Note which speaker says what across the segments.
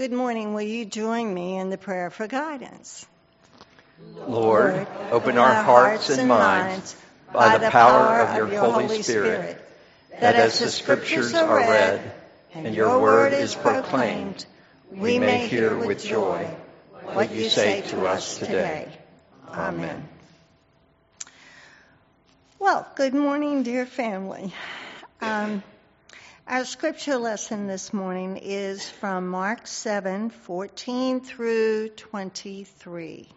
Speaker 1: Good morning. Will you join me in the prayer for guidance?
Speaker 2: Lord, open our hearts and minds by the power of your Holy Spirit, that as the Scriptures are read and your word is proclaimed, we may hear with joy what you say to us today. Amen.
Speaker 1: Well, good morning, dear family. Um, our scripture lesson this morning is from Mark 7 14 through 23.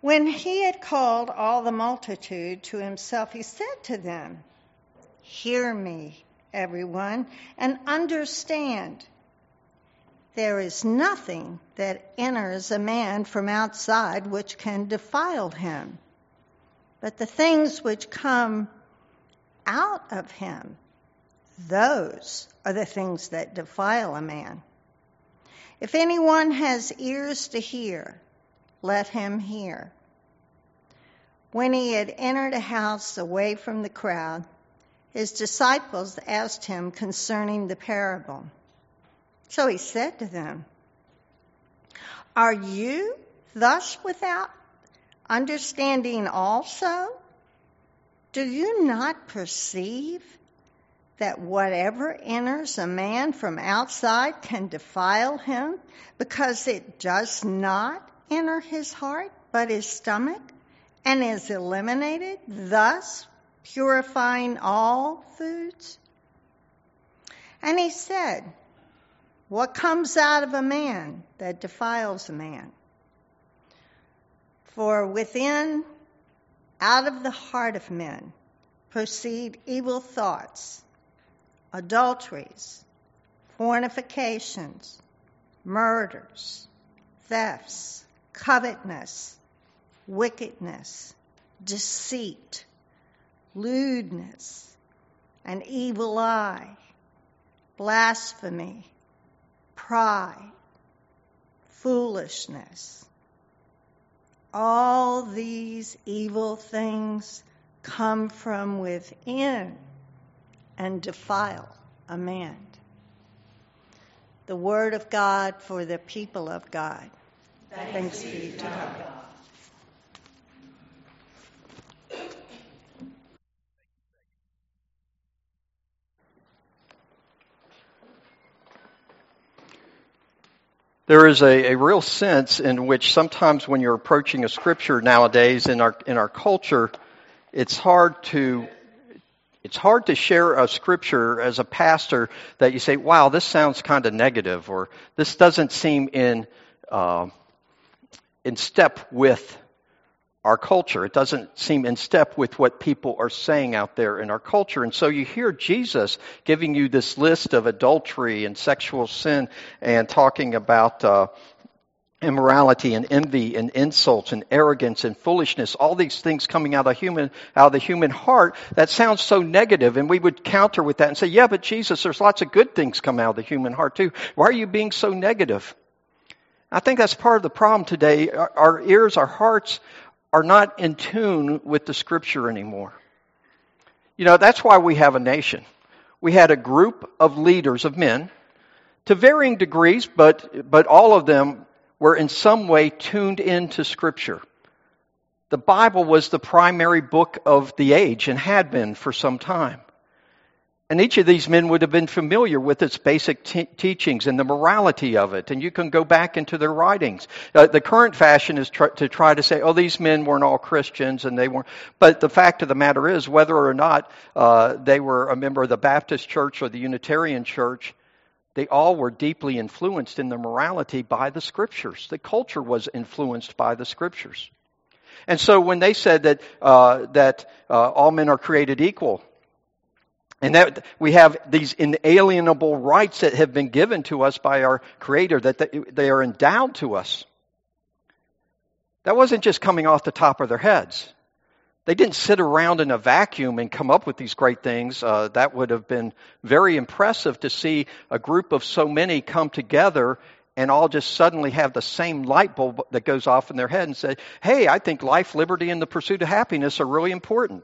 Speaker 1: When he had called all the multitude to himself, he said to them, Hear me, everyone, and understand. There is nothing that enters a man from outside which can defile him, but the things which come out of him, those are the things that defile a man. If anyone has ears to hear, let him hear. When he had entered a house away from the crowd, his disciples asked him concerning the parable. So he said to them, Are you thus without understanding also? Do you not perceive that whatever enters a man from outside can defile him because it does not enter his heart but his stomach and is eliminated, thus purifying all foods? And he said, What comes out of a man that defiles a man? For within out of the heart of men proceed evil thoughts, adulteries, fornications, murders, thefts, covetousness, wickedness, deceit, lewdness, an evil eye, blasphemy, pride, foolishness. All these evil things come from within and defile a man. The word of God for the people of God. Thanks, be to God.
Speaker 2: There is a, a real sense in which sometimes when you're approaching a scripture nowadays in our in our culture, it's hard to it's hard to share a scripture as a pastor that you say, "Wow, this sounds kind of negative," or "This doesn't seem in uh, in step with our culture. It doesn't seem in step with what people are saying out there in our culture. And so you hear Jesus giving you this list of adultery and sexual sin and talking about uh, immorality and envy and insults and arrogance and foolishness, all these things coming out of human out of the human heart, that sounds so negative and we would counter with that and say, Yeah, but Jesus, there's lots of good things come out of the human heart too. Why are you being so negative? I think that's part of the problem today. Our, our ears, our hearts are not in tune with the scripture anymore. You know, that's why we have a nation. We had a group of leaders of men to varying degrees, but, but all of them were in some way tuned into scripture. The Bible was the primary book of the age and had been for some time. And each of these men would have been familiar with its basic teachings and the morality of it. And you can go back into their writings. Uh, the current fashion is tr- to try to say, oh, these men weren't all Christians and they weren't. But the fact of the matter is, whether or not uh, they were a member of the Baptist church or the Unitarian church, they all were deeply influenced in their morality by the scriptures. The culture was influenced by the scriptures. And so when they said that, uh, that uh, all men are created equal, and that we have these inalienable rights that have been given to us by our Creator, that they are endowed to us. That wasn't just coming off the top of their heads. They didn't sit around in a vacuum and come up with these great things. Uh, that would have been very impressive to see a group of so many come together and all just suddenly have the same light bulb that goes off in their head and say, hey, I think life, liberty, and the pursuit of happiness are really important.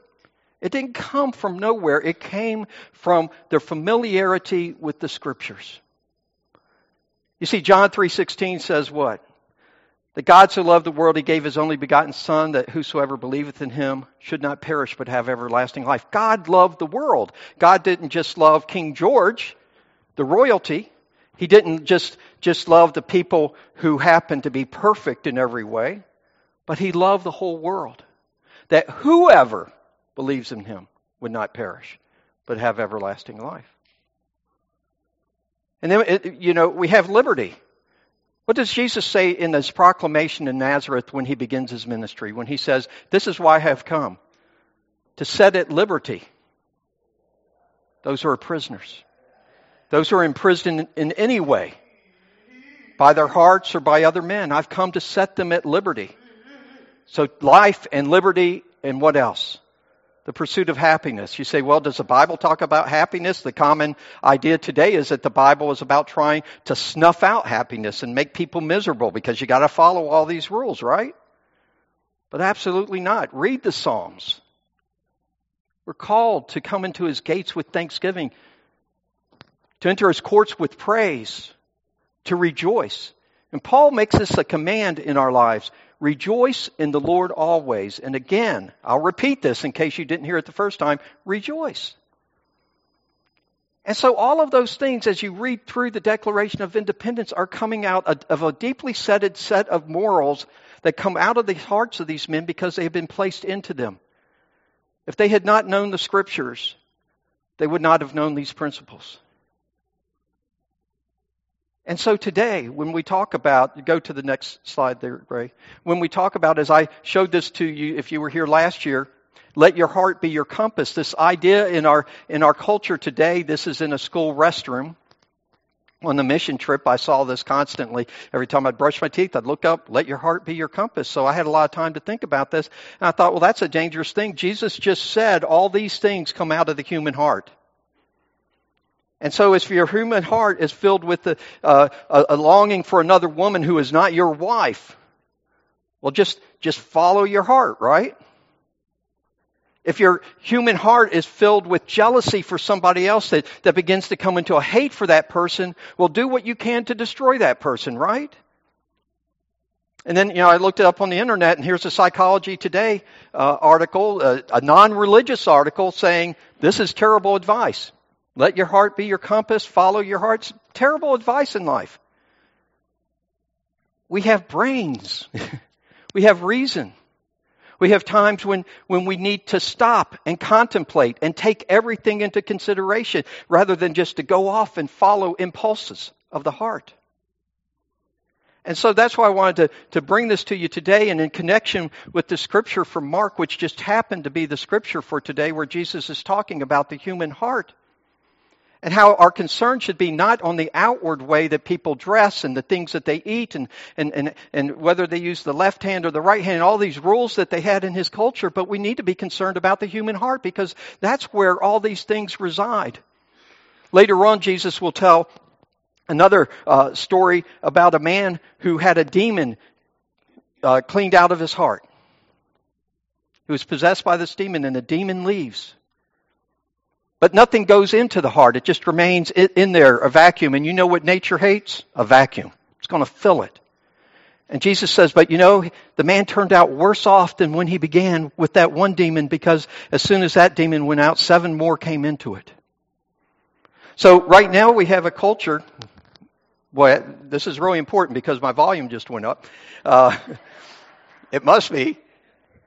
Speaker 2: It didn't come from nowhere. It came from their familiarity with the scriptures. You see, John 3.16 says what? That God so loved the world, he gave his only begotten Son, that whosoever believeth in him should not perish but have everlasting life. God loved the world. God didn't just love King George, the royalty. He didn't just, just love the people who happened to be perfect in every way, but he loved the whole world. That whoever believes in him would not perish, but have everlasting life. And then, it, you know, we have liberty. What does Jesus say in his proclamation in Nazareth when he begins his ministry? When he says, This is why I have come, to set at liberty those who are prisoners, those who are imprisoned in any way, by their hearts or by other men. I've come to set them at liberty. So life and liberty and what else? The pursuit of happiness. You say, well, does the Bible talk about happiness? The common idea today is that the Bible is about trying to snuff out happiness and make people miserable because you got to follow all these rules, right? But absolutely not. Read the Psalms. We're called to come into his gates with thanksgiving, to enter his courts with praise, to rejoice. And Paul makes this a command in our lives. Rejoice in the Lord always. And again, I'll repeat this in case you didn't hear it the first time. Rejoice. And so all of those things, as you read through the Declaration of Independence, are coming out of a deeply setted set of morals that come out of the hearts of these men because they have been placed into them. If they had not known the scriptures, they would not have known these principles. And so today, when we talk about, go to the next slide there, Ray. When we talk about, as I showed this to you, if you were here last year, let your heart be your compass. This idea in our, in our culture today, this is in a school restroom. On the mission trip, I saw this constantly. Every time I'd brush my teeth, I'd look up, let your heart be your compass. So I had a lot of time to think about this. And I thought, well, that's a dangerous thing. Jesus just said all these things come out of the human heart. And so, if your human heart is filled with a, uh, a, longing for another woman who is not your wife, well, just, just follow your heart, right? If your human heart is filled with jealousy for somebody else that, that begins to come into a hate for that person, well, do what you can to destroy that person, right? And then, you know, I looked it up on the internet, and here's a Psychology Today uh, article, uh, a non religious article saying this is terrible advice. Let your heart be your compass, follow your heart's terrible advice in life. We have brains. we have reason. We have times when, when we need to stop and contemplate and take everything into consideration rather than just to go off and follow impulses of the heart. And so that's why I wanted to, to bring this to you today and in connection with the scripture from Mark, which just happened to be the scripture for today where Jesus is talking about the human heart and how our concern should be not on the outward way that people dress and the things that they eat and, and, and, and whether they use the left hand or the right hand, and all these rules that they had in his culture, but we need to be concerned about the human heart because that's where all these things reside. Later on, Jesus will tell another uh, story about a man who had a demon uh, cleaned out of his heart. He was possessed by this demon, and the demon leaves. But nothing goes into the heart. It just remains in there, a vacuum. And you know what nature hates? A vacuum. It's going to fill it. And Jesus says, but you know, the man turned out worse off than when he began with that one demon because as soon as that demon went out, seven more came into it. So right now we have a culture, boy, this is really important because my volume just went up. Uh, it must be.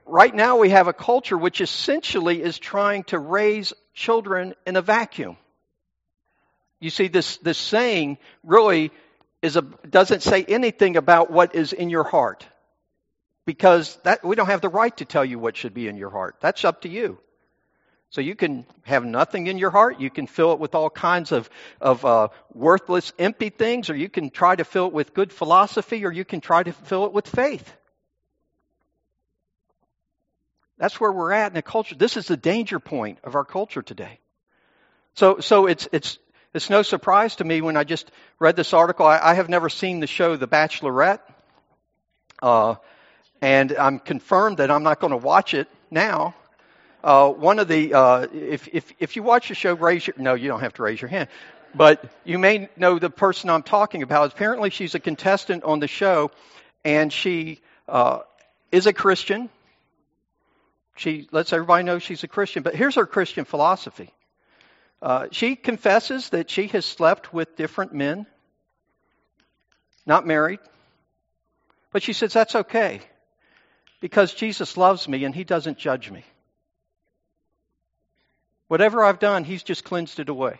Speaker 2: Right now we have a culture which essentially is trying to raise children in a vacuum. You see, this, this saying really is a, doesn't say anything about what is in your heart. Because that, we don't have the right to tell you what should be in your heart. That's up to you. So you can have nothing in your heart. You can fill it with all kinds of, of uh, worthless, empty things, or you can try to fill it with good philosophy, or you can try to fill it with faith. That's where we're at in the culture. This is the danger point of our culture today. So, so it's, it's, it's no surprise to me when I just read this article. I, I have never seen the show The Bachelorette. Uh, and I'm confirmed that I'm not going to watch it now. Uh, one of the, uh, if, if, if you watch the show, raise your, no, you don't have to raise your hand, but you may know the person I'm talking about. Apparently, she's a contestant on the show, and she uh, is a Christian. She lets everybody know she's a Christian, but here's her Christian philosophy. Uh, she confesses that she has slept with different men, not married, but she says that's okay because Jesus loves me and he doesn't judge me. Whatever I've done, he's just cleansed it away.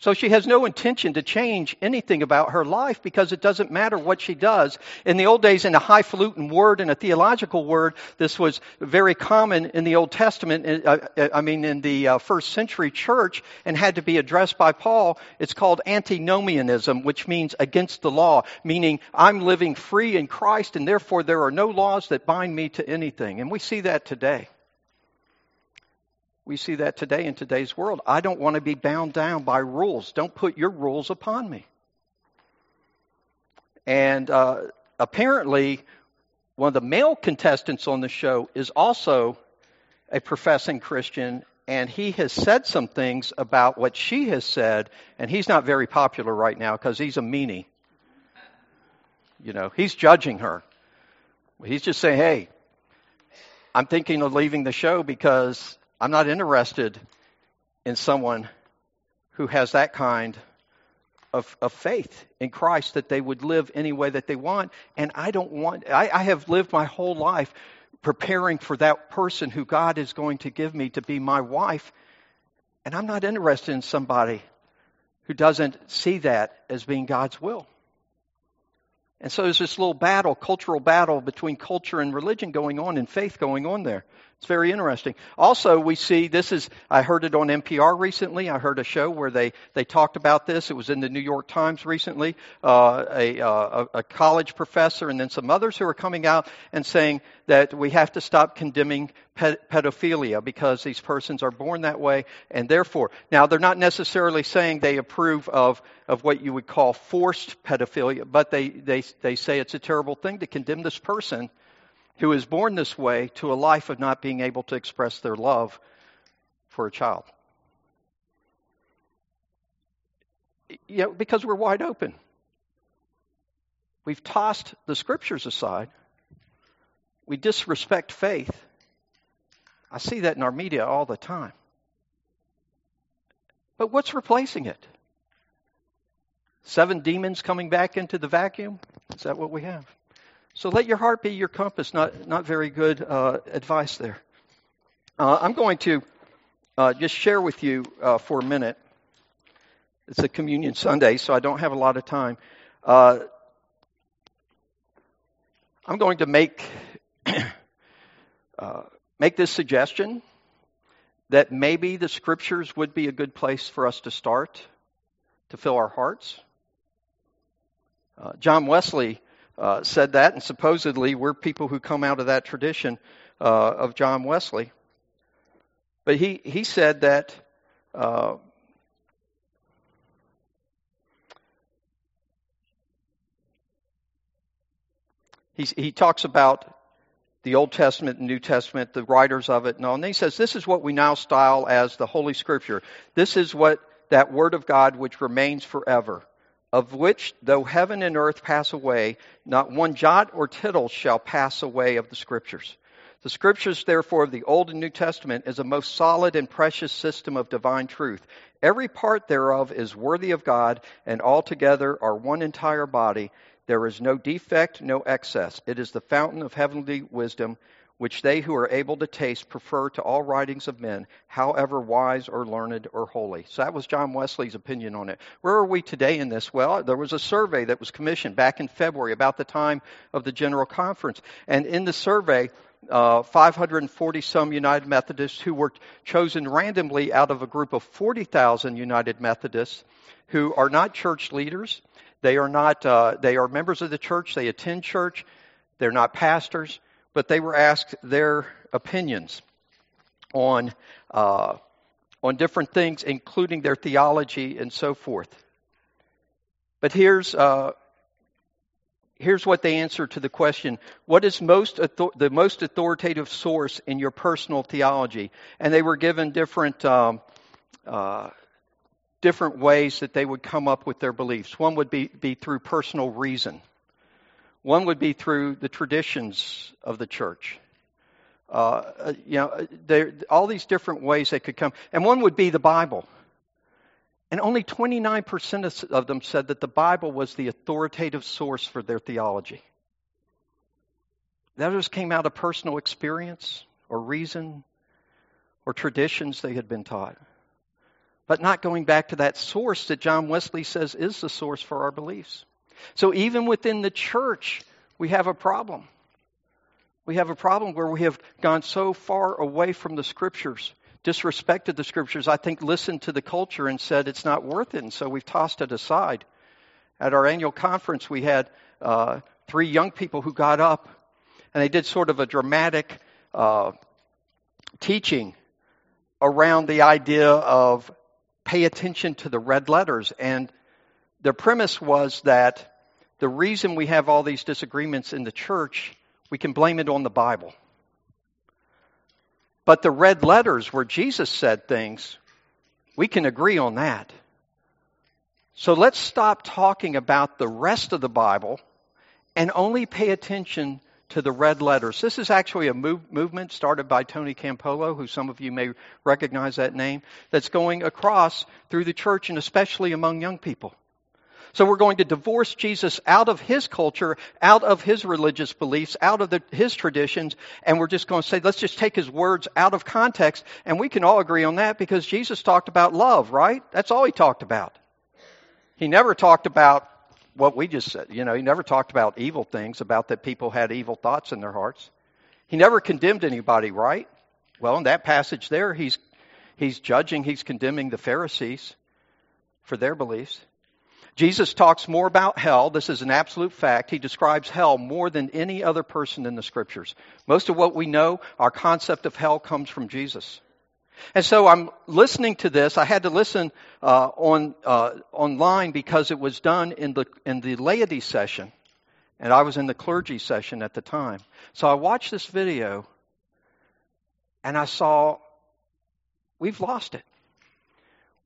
Speaker 2: So she has no intention to change anything about her life because it doesn't matter what she does. In the old days, in a highfalutin word and a theological word, this was very common in the Old Testament, uh, uh, I mean, in the uh, first century church, and had to be addressed by Paul. It's called antinomianism, which means against the law, meaning I'm living free in Christ, and therefore there are no laws that bind me to anything. And we see that today. We see that today in today's world. I don't want to be bound down by rules. Don't put your rules upon me. And uh, apparently, one of the male contestants on the show is also a professing Christian, and he has said some things about what she has said, and he's not very popular right now because he's a meanie. You know, he's judging her. He's just saying, hey, I'm thinking of leaving the show because I'm not interested in someone who has that kind of, of faith in Christ that they would live any way that they want. And I don't want, I, I have lived my whole life preparing for that person who God is going to give me to be my wife. And I'm not interested in somebody who doesn't see that as being God's will. And so there's this little battle, cultural battle between culture and religion going on and faith going on there. It's very interesting. Also, we see this is, I heard it on NPR recently. I heard a show where they, they talked about this. It was in the New York Times recently. Uh, a, uh, a college professor and then some others who are coming out and saying that we have to stop condemning pedophilia because these persons are born that way and therefore, now they're not necessarily saying they approve of, of what you would call forced pedophilia, but they, they, they say it's a terrible thing to condemn this person who is born this way to a life of not being able to express their love for a child. Yeah, because we're wide open. We've tossed the scriptures aside. We disrespect faith. I see that in our media all the time. But what's replacing it? Seven demons coming back into the vacuum? Is that what we have? So let your heart be your compass. Not, not very good uh, advice there. Uh, I'm going to uh, just share with you uh, for a minute. It's a communion Sunday, so I don't have a lot of time. Uh, I'm going to make uh, make this suggestion that maybe the scriptures would be a good place for us to start to fill our hearts. John Wesley uh, said that, and supposedly we're people who come out of that tradition uh, of John Wesley. But he, he said that uh, he, he talks about the Old Testament and New Testament, the writers of it, and all. And he says this is what we now style as the Holy Scripture. This is what that Word of God which remains forever of which, though heaven and earth pass away, not one jot or tittle shall pass away of the Scriptures. The Scriptures, therefore, of the Old and New Testament is a most solid and precious system of divine truth. Every part thereof is worthy of God, and altogether are one entire body. There is no defect, no excess. It is the fountain of heavenly wisdom which they who are able to taste prefer to all writings of men, however wise or learned or holy. So that was John Wesley's opinion on it. Where are we today in this? Well, there was a survey that was commissioned back in February, about the time of the General Conference. And in the survey, uh, 540 some United Methodists who were chosen randomly out of a group of 40,000 United Methodists who are not church leaders. They are not, uh, they are members of the church. They attend church. They're not pastors but they were asked their opinions on uh, on different things, including their theology and so forth. But here's uh, here's what they answer to the question what is most author- the most authoritative source in your personal theology? And they were given different um, uh, different ways that they would come up with their beliefs. One would be, be through personal reason one would be through the traditions of the church uh, you know all these different ways they could come and one would be the bible and only 29% of them said that the Bible was the authoritative source for their theology. The others came out of personal experience or reason or traditions they had been taught. But not going back to that source that John Wesley says is the source for our beliefs. So even within the church, we have a problem. We have a problem where we have gone so far away from the scriptures disrespected the scriptures, I think listened to the culture and said it's not worth it, and so we've tossed it aside. At our annual conference, we had uh, three young people who got up and they did sort of a dramatic uh, teaching around the idea of pay attention to the red letters. And the premise was that the reason we have all these disagreements in the church, we can blame it on the Bible. But the red letters where Jesus said things, we can agree on that. So let's stop talking about the rest of the Bible and only pay attention to the red letters. This is actually a move, movement started by Tony Campolo, who some of you may recognize that name, that's going across through the church and especially among young people. So we're going to divorce Jesus out of his culture, out of his religious beliefs, out of the, his traditions, and we're just going to say, let's just take his words out of context, and we can all agree on that because Jesus talked about love, right? That's all he talked about. He never talked about what we just said. You know, he never talked about evil things, about that people had evil thoughts in their hearts. He never condemned anybody, right? Well, in that passage there, he's, he's judging, he's condemning the Pharisees for their beliefs. Jesus talks more about hell. This is an absolute fact. He describes hell more than any other person in the scriptures. Most of what we know, our concept of hell comes from Jesus. And so I'm listening to this. I had to listen uh, on uh, online because it was done in the in the laity session, and I was in the clergy session at the time. So I watched this video, and I saw we've lost it.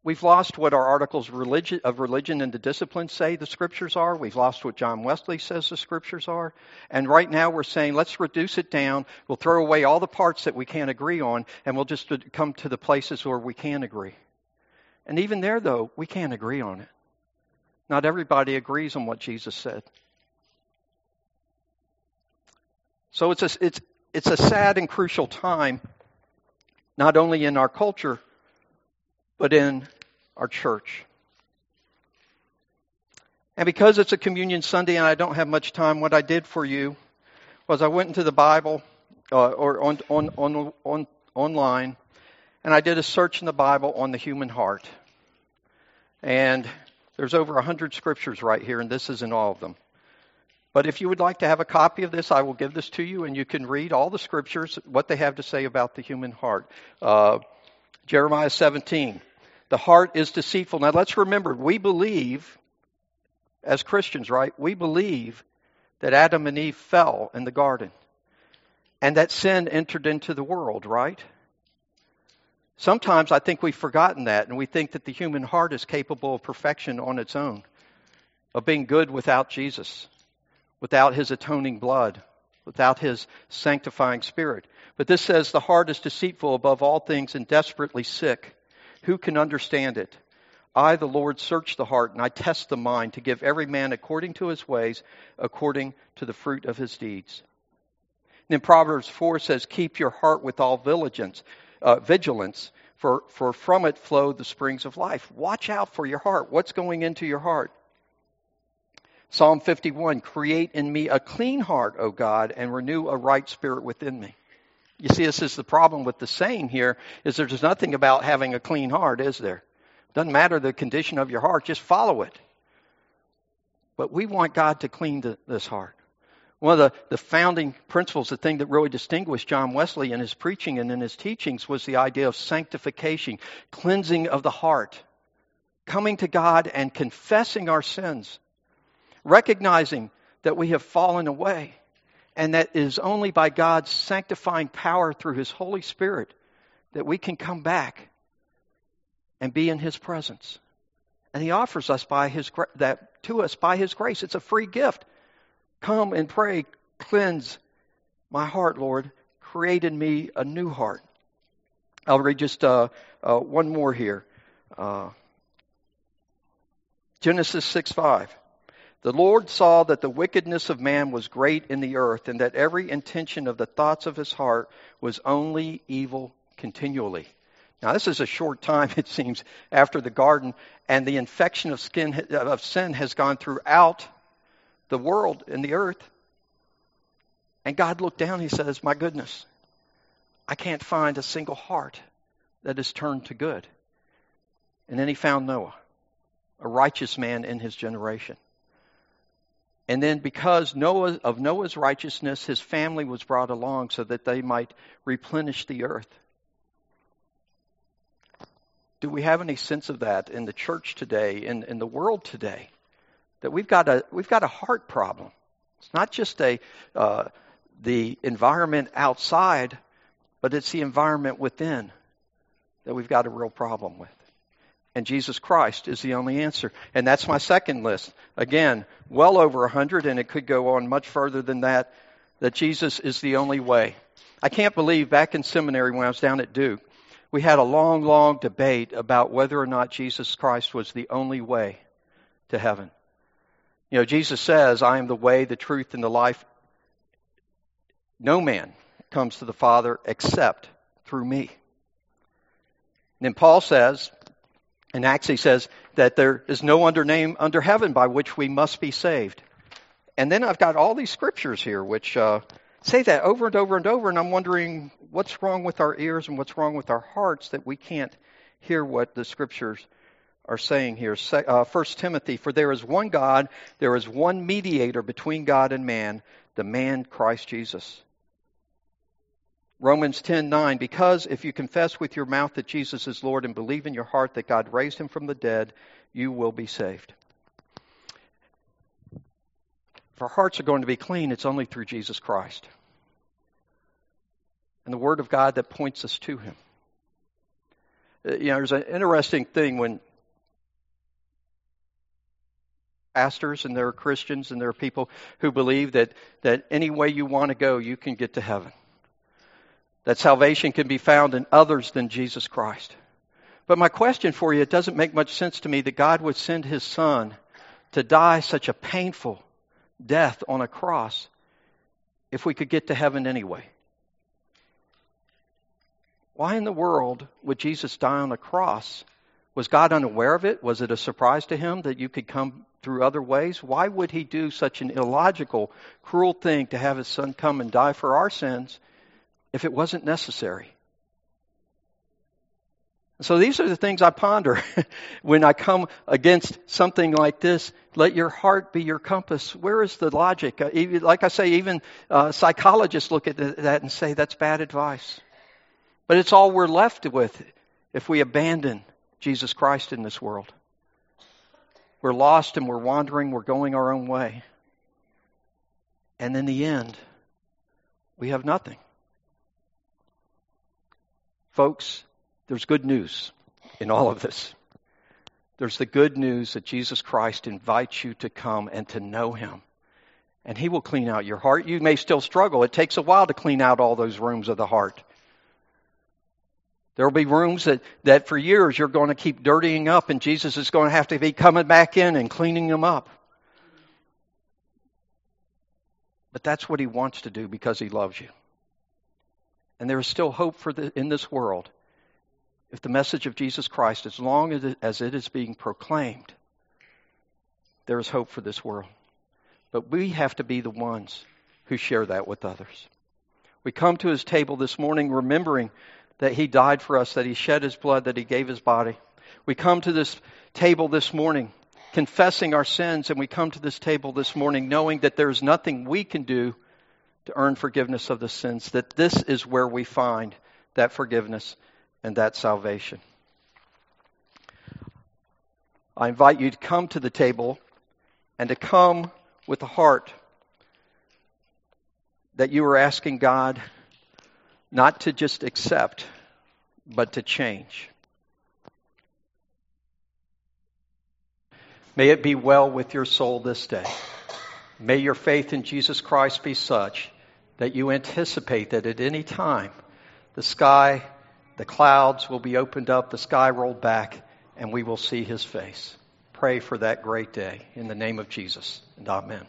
Speaker 2: We've lost what our articles of religion, and the discipline say the scriptures are. We've lost what John Wesley says the scriptures are. And right now we're saying, let's reduce it down. We'll throw away all the parts that we can't agree on, and we'll just come to the places where we can agree. And even there, though, we can't agree on it. Not everybody agrees on what Jesus said. So it's a, it's, it's a sad and crucial time, not only in our culture, but in our church. And because it's a communion Sunday and I don't have much time, what I did for you was I went into the Bible uh, or on, on, on, on, online and I did a search in the Bible on the human heart. And there's over a hundred scriptures right here, and this isn't all of them. But if you would like to have a copy of this, I will give this to you, and you can read all the scriptures, what they have to say about the human heart. Uh, Jeremiah 17. The heart is deceitful. Now let's remember, we believe, as Christians, right? We believe that Adam and Eve fell in the garden and that sin entered into the world, right? Sometimes I think we've forgotten that and we think that the human heart is capable of perfection on its own, of being good without Jesus, without his atoning blood, without his sanctifying spirit. But this says the heart is deceitful above all things and desperately sick. Who can understand it? I, the Lord, search the heart and I test the mind to give every man according to his ways, according to the fruit of his deeds. And then Proverbs 4 says, Keep your heart with all vigilance, uh, vigilance for, for from it flow the springs of life. Watch out for your heart. What's going into your heart? Psalm 51 Create in me a clean heart, O God, and renew a right spirit within me. You see, this is the problem with the saying here, is there's nothing about having a clean heart, is there? Doesn't matter the condition of your heart, just follow it. But we want God to clean the, this heart. One of the, the founding principles, the thing that really distinguished John Wesley in his preaching and in his teachings was the idea of sanctification, cleansing of the heart, coming to God and confessing our sins, recognizing that we have fallen away, and that is only by God's sanctifying power through His Holy Spirit that we can come back and be in His presence. And He offers us by His that to us by His grace. It's a free gift. Come and pray, cleanse my heart, Lord. Create in me a new heart. I'll read just uh, uh, one more here. Uh, Genesis 6 5. The Lord saw that the wickedness of man was great in the earth, and that every intention of the thoughts of his heart was only evil continually. Now, this is a short time, it seems, after the garden, and the infection of, skin, of sin has gone throughout the world and the earth. And God looked down, he says, My goodness, I can't find a single heart that is turned to good. And then he found Noah, a righteous man in his generation. And then, because Noah, of Noah's righteousness, his family was brought along so that they might replenish the earth. Do we have any sense of that in the church today, in, in the world today? That we've got a we've got a heart problem. It's not just a uh, the environment outside, but it's the environment within that we've got a real problem with. And Jesus Christ is the only answer. And that's my second list. Again, well over a hundred, and it could go on much further than that, that Jesus is the only way. I can't believe back in seminary when I was down at Duke, we had a long, long debate about whether or not Jesus Christ was the only way to heaven. You know, Jesus says, I am the way, the truth, and the life. No man comes to the Father except through me. And then Paul says, in Acts, he says that there is no other name under heaven by which we must be saved. And then I've got all these scriptures here which uh, say that over and over and over, and I'm wondering what's wrong with our ears and what's wrong with our hearts that we can't hear what the scriptures are saying here. Uh, First Timothy, for there is one God, there is one mediator between God and man, the man Christ Jesus Romans 10:9 because if you confess with your mouth that Jesus is Lord and believe in your heart that God raised him from the dead, you will be saved. If our hearts are going to be clean, it's only through Jesus Christ. And the Word of God that points us to Him. Uh, you know, there's an interesting thing when pastors and there are Christians and there are people who believe that, that any way you want to go, you can get to heaven that salvation can be found in others than Jesus Christ. But my question for you, it doesn't make much sense to me that God would send his son to die such a painful death on a cross if we could get to heaven anyway. Why in the world would Jesus die on a cross? Was God unaware of it? Was it a surprise to him that you could come through other ways? Why would he do such an illogical, cruel thing to have his son come and die for our sins if it wasn't necessary. So these are the things I ponder when I come against something like this. Let your heart be your compass. Where is the logic? Uh, like I say, even uh, psychologists look at that and say that's bad advice. But it's all we're left with if we abandon Jesus Christ in this world. We're lost and we're wandering, we're going our own way. And in the end, we have nothing. Folks, there's good news in all of this. There's the good news that Jesus Christ invites you to come and to know Him. And He will clean out your heart. You may still struggle. It takes a while to clean out all those rooms of the heart. There will be rooms that, that for years you're going to keep dirtying up, and Jesus is going to have to be coming back in and cleaning them up. But that's what He wants to do because He loves you. And there is still hope for the, in this world if the message of Jesus Christ, as long as it, as it is being proclaimed, there is hope for this world. But we have to be the ones who share that with others. We come to his table this morning remembering that he died for us, that he shed his blood, that he gave his body. We come to this table this morning confessing our sins, and we come to this table this morning knowing that there is nothing we can do to earn forgiveness of the sins, that this is where we find that forgiveness and that salvation. I invite you to come to the table and to come with a heart that you are asking God not to just accept, but to change. May it be well with your soul this day. May your faith in Jesus Christ be such that you anticipate that at any time the sky, the clouds will be opened up, the sky rolled back, and we will see his face. Pray for that great day in the name of Jesus, and amen.